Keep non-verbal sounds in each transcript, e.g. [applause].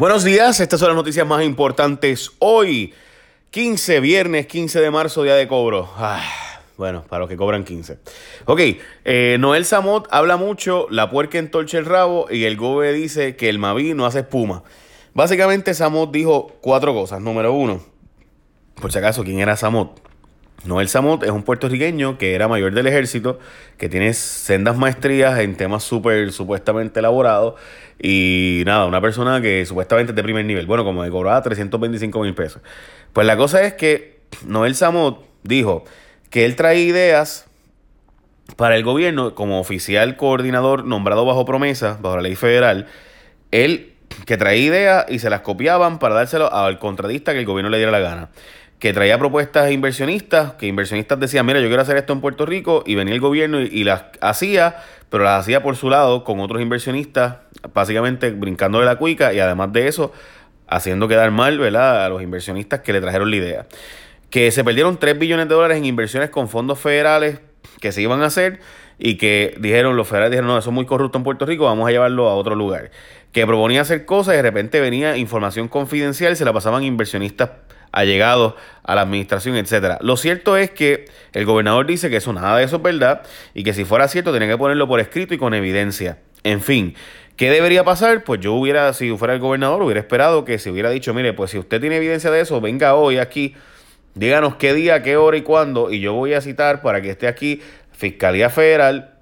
Buenos días, estas son las noticias más importantes hoy, 15, viernes 15 de marzo, día de cobro. Ah, bueno, para los que cobran 15. Ok, eh, Noel Samot habla mucho, la puerca entorcha el rabo y el gobe dice que el Maví no hace espuma. Básicamente Samot dijo cuatro cosas. Número uno, por si acaso, ¿quién era Samot? Noel Samot es un puertorriqueño que era mayor del ejército, que tiene sendas maestrías en temas súper supuestamente elaborados y nada, una persona que supuestamente es de primer nivel, bueno, como de cobraba 325 mil pesos. Pues la cosa es que Noel Samot dijo que él trae ideas para el gobierno como oficial coordinador nombrado bajo promesa, bajo la ley federal, él que traía ideas y se las copiaban para dárselo al contratista que el gobierno le diera la gana que traía propuestas a inversionistas, que inversionistas decían, mira, yo quiero hacer esto en Puerto Rico, y venía el gobierno y, las hacía, pero las hacía por su lado con otros inversionistas, básicamente brincando de la cuica y además de eso, haciendo quedar mal, ¿verdad?, a los inversionistas que le trajeron la idea. Que se perdieron 3 billones de dólares en inversiones con fondos federales que se iban a hacer y que dijeron, los federales dijeron, no, eso es muy corrupto en Puerto Rico, vamos a llevarlo a otro lugar. Que proponía hacer cosas y de repente venía información confidencial se la pasaban inversionistas allegados a la administración, etcétera. Lo cierto es que el gobernador dice que eso nada de eso es verdad y que si fuera cierto tiene que ponerlo por escrito y con evidencia. En fin, ¿qué debería pasar? Pues yo hubiera, si fuera el gobernador, hubiera esperado que se hubiera dicho, mire, pues si usted tiene evidencia de eso, venga hoy aquí, díganos qué día, qué hora y cuándo, y yo voy a citar para que esté aquí Fiscalía Federal,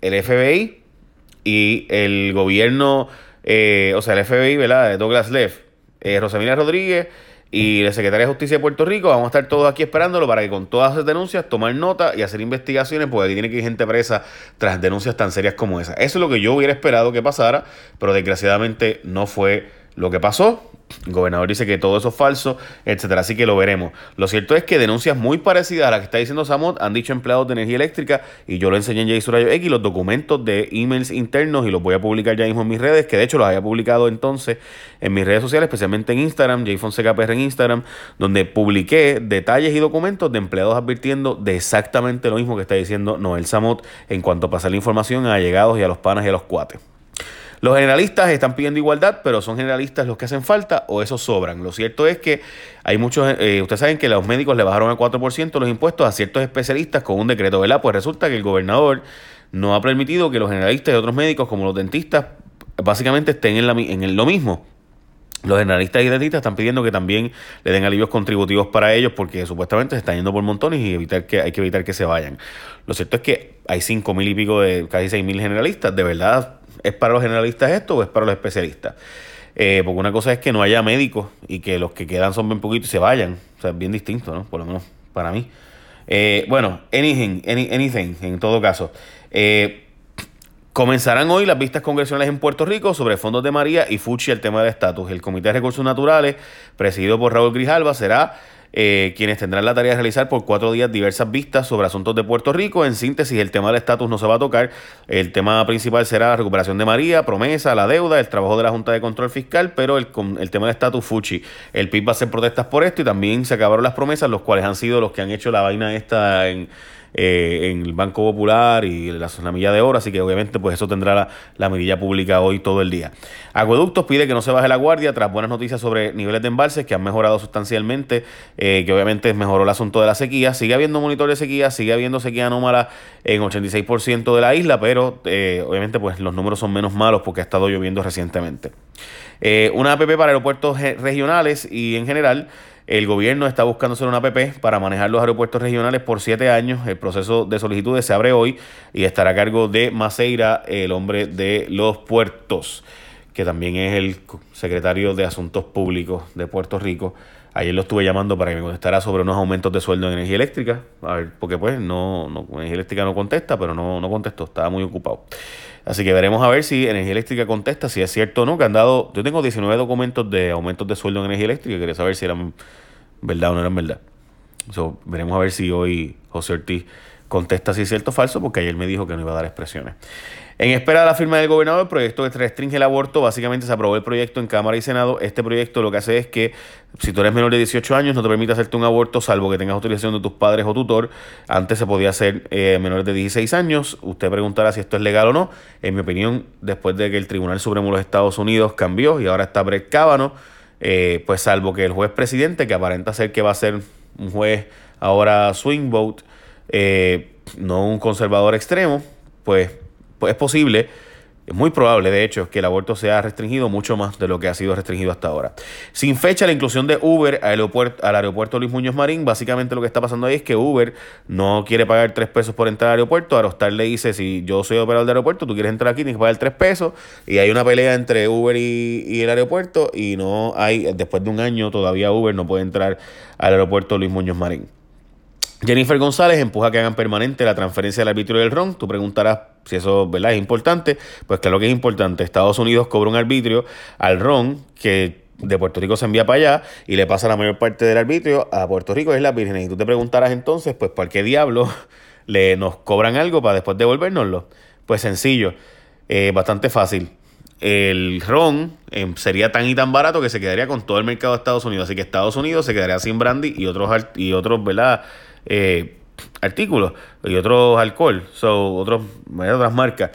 el FBI y el gobierno, eh, o sea, el FBI, ¿verdad? Douglas Leff, eh, Rodríguez y la Secretaría de Justicia de Puerto Rico. Vamos a estar todos aquí esperándolo para que con todas esas denuncias tomar nota y hacer investigaciones, porque aquí tiene que ir gente presa tras denuncias tan serias como esa. Eso es lo que yo hubiera esperado que pasara, pero desgraciadamente no fue lo que pasó. El gobernador dice que todo eso es falso, etcétera. Así que lo veremos. Lo cierto es que denuncias muy parecidas a las que está diciendo Samot han dicho empleados de energía eléctrica y yo lo enseñé en Jason Rayo X, los documentos de emails internos y los voy a publicar ya mismo en mis redes, que de hecho los había publicado entonces en mis redes sociales, especialmente en Instagram, JFonsecaPR en Instagram, donde publiqué detalles y documentos de empleados advirtiendo de exactamente lo mismo que está diciendo Noel Samot en cuanto a pasar la información a allegados y a los panas y a los cuates. Los generalistas están pidiendo igualdad, pero son generalistas los que hacen falta o esos sobran. Lo cierto es que hay muchos, eh, ustedes saben que los médicos le bajaron al 4% los impuestos a ciertos especialistas con un decreto, ¿verdad? Pues resulta que el gobernador no ha permitido que los generalistas y otros médicos como los dentistas básicamente estén en, la, en lo mismo. Los generalistas y dentistas están pidiendo que también le den alivios contributivos para ellos porque supuestamente se están yendo por montones y evitar que, hay que evitar que se vayan. Lo cierto es que hay cinco mil y pico de casi seis mil generalistas. De verdad, ¿Es para los generalistas esto o es para los especialistas? Eh, porque una cosa es que no haya médicos y que los que quedan son bien poquitos y se vayan. O sea, es bien distinto, ¿no? Por lo menos para mí. Eh, bueno, anything, anything, en todo caso. Eh, comenzarán hoy las vistas congresionales en Puerto Rico sobre fondos de María y Fuchi el tema del estatus. El Comité de Recursos Naturales, presidido por Raúl Grijalva, será eh, quienes tendrán la tarea de realizar por cuatro días diversas vistas sobre asuntos de Puerto Rico. En síntesis, el tema del estatus no se va a tocar. El tema principal será la recuperación de María, promesa, la deuda, el trabajo de la Junta de Control Fiscal, pero el, el tema del estatus Fuchi. El PIB va a hacer protestas por esto y también se acabaron las promesas, los cuales han sido los que han hecho la vaina esta en eh, en el Banco Popular y la, la, milla de oro, así que obviamente pues eso tendrá la, la mirilla pública hoy todo el día. Acueductos pide que no se baje la guardia tras buenas noticias sobre niveles de embalses que han mejorado sustancialmente, eh, que obviamente mejoró el asunto de la sequía. Sigue habiendo monitor de sequía, sigue habiendo sequía anómala en 86% de la isla, pero eh, obviamente pues los números son menos malos porque ha estado lloviendo recientemente. una APP para aeropuertos regionales y en general el gobierno está buscando hacer una APP para manejar los aeropuertos regionales por siete años. El proceso de solicitudes se abre hoy y estará a cargo de Maceira, el hombre de los puertos, que también es el secretario de Asuntos Públicos de Puerto Rico. Ayer lo estuve llamando para que me contestara sobre unos aumentos de sueldo en energía eléctrica. A ver, porque pues no, no energía eléctrica no contesta, pero no, no contestó, estaba muy ocupado. Así que veremos a ver si Energía Eléctrica contesta, si es cierto o no, que han dado, yo tengo 19 documentos de aumentos de sueldo en energía eléctrica, quería saber si eran verdad o no eran verdad. veremos a ver si hoy José Ortiz contesta si es cierto o falso, porque ayer me dijo que no iba a dar expresiones. En espera de la firma del gobernador, el proyecto que restringe el aborto, básicamente se aprobó el proyecto en Cámara y Senado. Este proyecto lo que hace es que si tú eres menor de 18 años no te permite hacerte un aborto salvo que tengas autorización de tus padres o tutor. Antes se podía hacer eh, menores de 16 años. Usted preguntará si esto es legal o no. En mi opinión, después de que el Tribunal Supremo de los Estados Unidos cambió y ahora está Brett Kavanaugh, eh, pues salvo que el juez presidente, que aparenta ser que va a ser un juez ahora swing vote, eh, no un conservador extremo, pues pues es posible, es muy probable de hecho, que el aborto sea restringido mucho más de lo que ha sido restringido hasta ahora. Sin fecha, la inclusión de Uber al aeropuerto, Luis Muñoz Marín, básicamente lo que está pasando ahí es que Uber no quiere pagar tres pesos por entrar al aeropuerto. Aerostar le dice, si yo soy operador de aeropuerto, tú quieres entrar aquí, tienes que pagar tres pesos. Y hay una pelea entre Uber y, y el aeropuerto y no hay, después de un año todavía Uber no puede entrar al aeropuerto Luis Muñoz Marín. Jennifer González empuja que hagan permanente la transferencia del arbitrio del RON. Tú preguntarás si eso ¿verdad? es importante. Pues claro que es importante. Estados Unidos cobra un arbitrio al RON que de Puerto Rico se envía para allá y le pasa la mayor parte del arbitrio a Puerto Rico es la Virgen. Y tú te preguntarás entonces, pues ¿por qué diablo [laughs] le, nos cobran algo para después devolvérnoslo? Pues sencillo, eh, bastante fácil. El ron em, sería tan y tan barato que se quedaría con todo el mercado de Estados Unidos. Así que Estados Unidos se quedaría sin brandy y otros, y otros ¿verdad? Eh, artículos y otros alcohol, otros, otras marcas.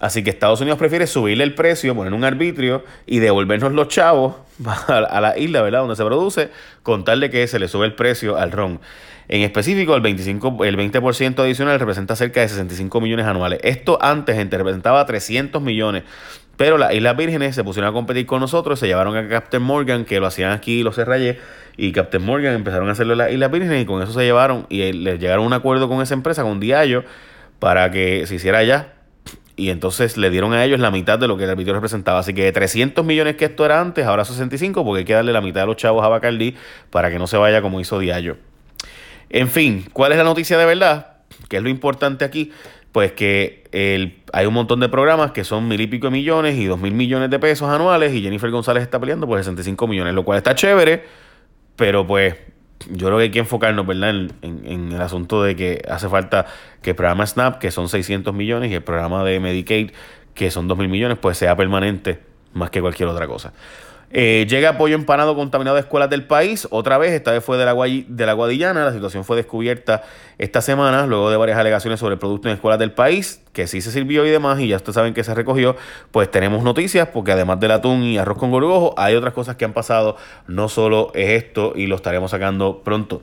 Así que Estados Unidos prefiere subirle el precio, poner un arbitrio y devolvernos los chavos [laughs] a la isla, ¿verdad? Donde se produce, con tal de que se le sube el precio al ron. En específico, el, 25, el 20% adicional representa cerca de 65 millones anuales. Esto antes, gente, representaba 300 millones. Pero las Islas Vírgenes se pusieron a competir con nosotros, se llevaron a Captain Morgan, que lo hacían aquí los Serrayes, y Captain Morgan empezaron a hacerlo en las Islas Vírgenes y con eso se llevaron y les llegaron a un acuerdo con esa empresa, con Diallo, para que se hiciera allá. Y entonces le dieron a ellos la mitad de lo que el arbitrio representaba. Así que de 300 millones que esto era antes, ahora 65, porque hay que darle la mitad de los chavos a Bacardi para que no se vaya como hizo Diallo. En fin, ¿cuál es la noticia de verdad? ¿Qué es lo importante aquí? pues que el, hay un montón de programas que son mil y pico millones y dos mil millones de pesos anuales y Jennifer González está peleando por 65 millones, lo cual está chévere, pero pues yo creo que hay que enfocarnos, ¿verdad? En, en, el asunto de que hace falta que el programa SNAP, que son 600 millones, y el programa de Medicaid, que son dos mil millones, pues sea permanente más que cualquier otra cosa. Eh, llega apoyo empanado contaminado de escuelas del país. Otra vez, esta vez fue de la, de la Guadillana. La situación fue descubierta esta semana, luego de varias alegaciones sobre el producto en escuelas del país, que sí se sirvió y demás, y ya ustedes saben que se recogió. Pues tenemos noticias, porque además del atún y arroz con gorgojo, hay otras cosas que han pasado. No solo es esto, y lo estaremos sacando pronto.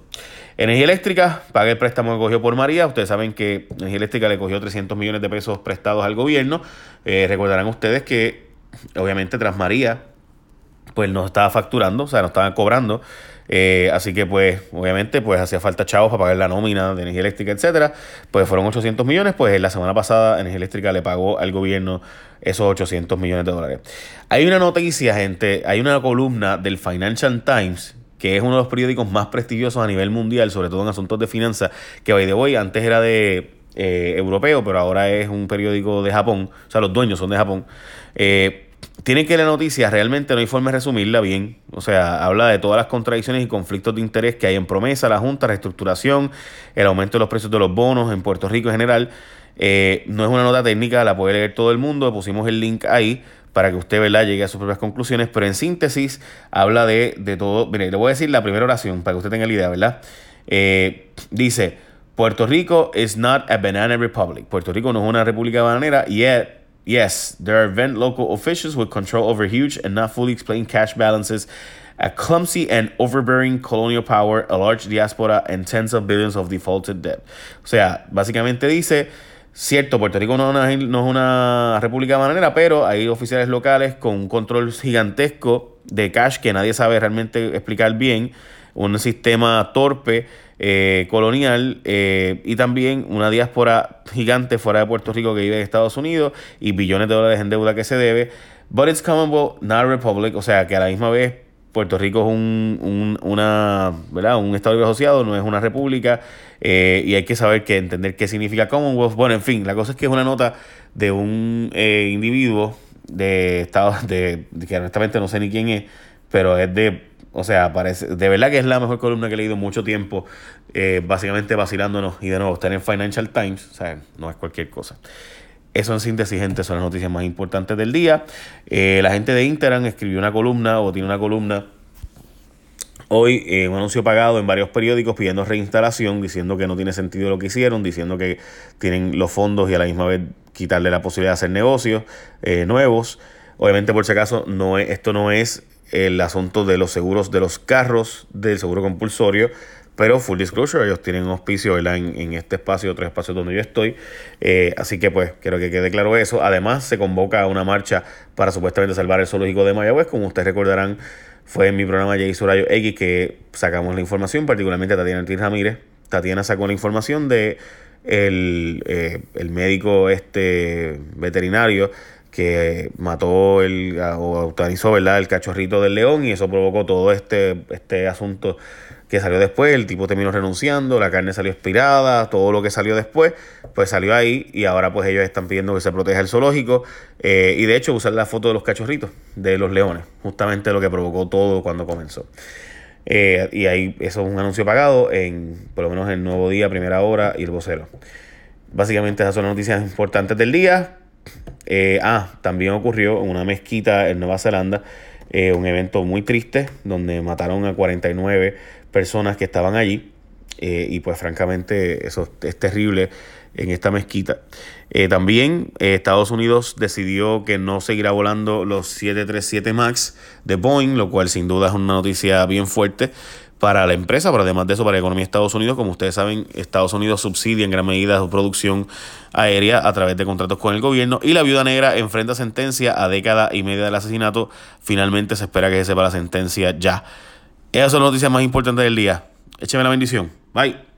Energía Eléctrica paga el préstamo que cogió por María. Ustedes saben que Energía Eléctrica le cogió 300 millones de pesos prestados al gobierno. Eh, recordarán ustedes que, obviamente, tras María pues no estaba facturando, o sea, no estaban cobrando. Eh, así que, pues, obviamente, pues hacía falta chavos para pagar la nómina de energía eléctrica, etcétera. Pues fueron 800 millones, pues la semana pasada Energía Eléctrica le pagó al gobierno esos 800 millones de dólares. Hay una noticia, gente, hay una columna del Financial Times, que es uno de los periódicos más prestigiosos a nivel mundial, sobre todo en asuntos de finanzas, que by the way, antes era de eh, europeo, pero ahora es un periódico de Japón, o sea, los dueños son de Japón. Eh, tienen que la noticia, realmente no hay forma de resumirla bien. O sea, habla de todas las contradicciones y conflictos de interés que hay en promesa, la Junta, reestructuración, el aumento de los precios de los bonos en Puerto Rico en general. Eh, no es una nota técnica, la puede leer todo el mundo. Pusimos el link ahí para que usted ¿verdad? llegue a sus propias conclusiones. Pero en síntesis, habla de, de todo. Mire, le voy a decir la primera oración para que usted tenga la idea, ¿verdad? Eh, dice: Puerto Rico is not a banana republic. Puerto Rico no es una república bananera, yet Yes, there are event local officials with control over huge and not fully explained cash balances, a clumsy and overbearing colonial power, a large diaspora, and tens of billions of defaulted debt. O sea, básicamente dice, cierto, Puerto Rico no, es una república bananera, pero hay oficiales locales con un control gigantesco de cash que nadie sabe realmente explicar bien, un sistema torpe eh, colonial eh, y también una diáspora gigante fuera de Puerto Rico que vive en Estados Unidos y billones de dólares en deuda que se debe. But it's Commonwealth, not a republic, o sea que a la misma vez Puerto Rico es un, una, ¿verdad? un Estado asociado, no es una república, eh, y hay que saber que entender qué significa Commonwealth. Bueno, en fin, la cosa es que es una nota de un individuo de Estado, de, que honestamente no sé ni quién es, pero es de, o sea, parece, de verdad que es la mejor columna que he leído mucho tiempo, eh, básicamente vacilándonos y de nuevo estar en Financial Times, o sea, no es cualquier cosa. Eso en síntesis, gente, son las noticias más importantes del día. Eh, la gente de Interan escribió una columna o tiene una columna hoy, eh, un anuncio pagado en varios periódicos pidiendo reinstalación, diciendo que no tiene sentido lo que hicieron, diciendo que tienen los fondos y a la misma vez quitarle la posibilidad de hacer negocios nuevos. Obviamente, por si acaso, no esto no es el asunto de los seguros de los carros del seguro compulsorio. Pero full disclosure, ellos tienen un auspicio En, en, este espacio, otros espacios donde yo estoy. Eh, así que pues quiero que quede claro eso. Además se convoca una marcha para supuestamente salvar el zoológico de Mayagüez. Como ustedes recordarán, fue en mi programa Jay Surayo X que sacamos la información, particularmente Tatiana Ortiz Ramírez. Tatiana sacó la información de el, eh, el médico este veterinario que mató el, o autorizó ¿verdad? el cachorrito del león y eso provocó todo este, este asunto que salió después, el tipo terminó renunciando, la carne salió expirada, todo lo que salió después, pues salió ahí y ahora pues ellos están pidiendo que se proteja el zoológico eh, y de hecho usar la foto de los cachorritos, de los leones, justamente lo que provocó todo cuando comenzó. Eh, y ahí eso es un anuncio pagado en por lo menos el Nuevo Día, Primera Hora y Vocero. Básicamente esas son las noticias importantes del día. Eh, ah, también ocurrió en una mezquita en Nueva Zelanda eh, un evento muy triste donde mataron a 49 personas que estaban allí. Eh, y pues francamente eso es terrible en esta mezquita. también Estados Unidos decidió que no seguirá volando los 737 MAX de Boeing, lo cual sin duda es una noticia bien fuerte para la empresa, pero además de eso para la economía de Estados Unidos. Como ustedes saben, Estados Unidos subsidia en gran medida su producción aérea a través de contratos con el gobierno y la viuda negra enfrenta sentencia a década y media del asesinato. Finalmente se espera que se sepa la sentencia ya. Esas son las noticias más importantes del día. Écheme la bendición. Bye.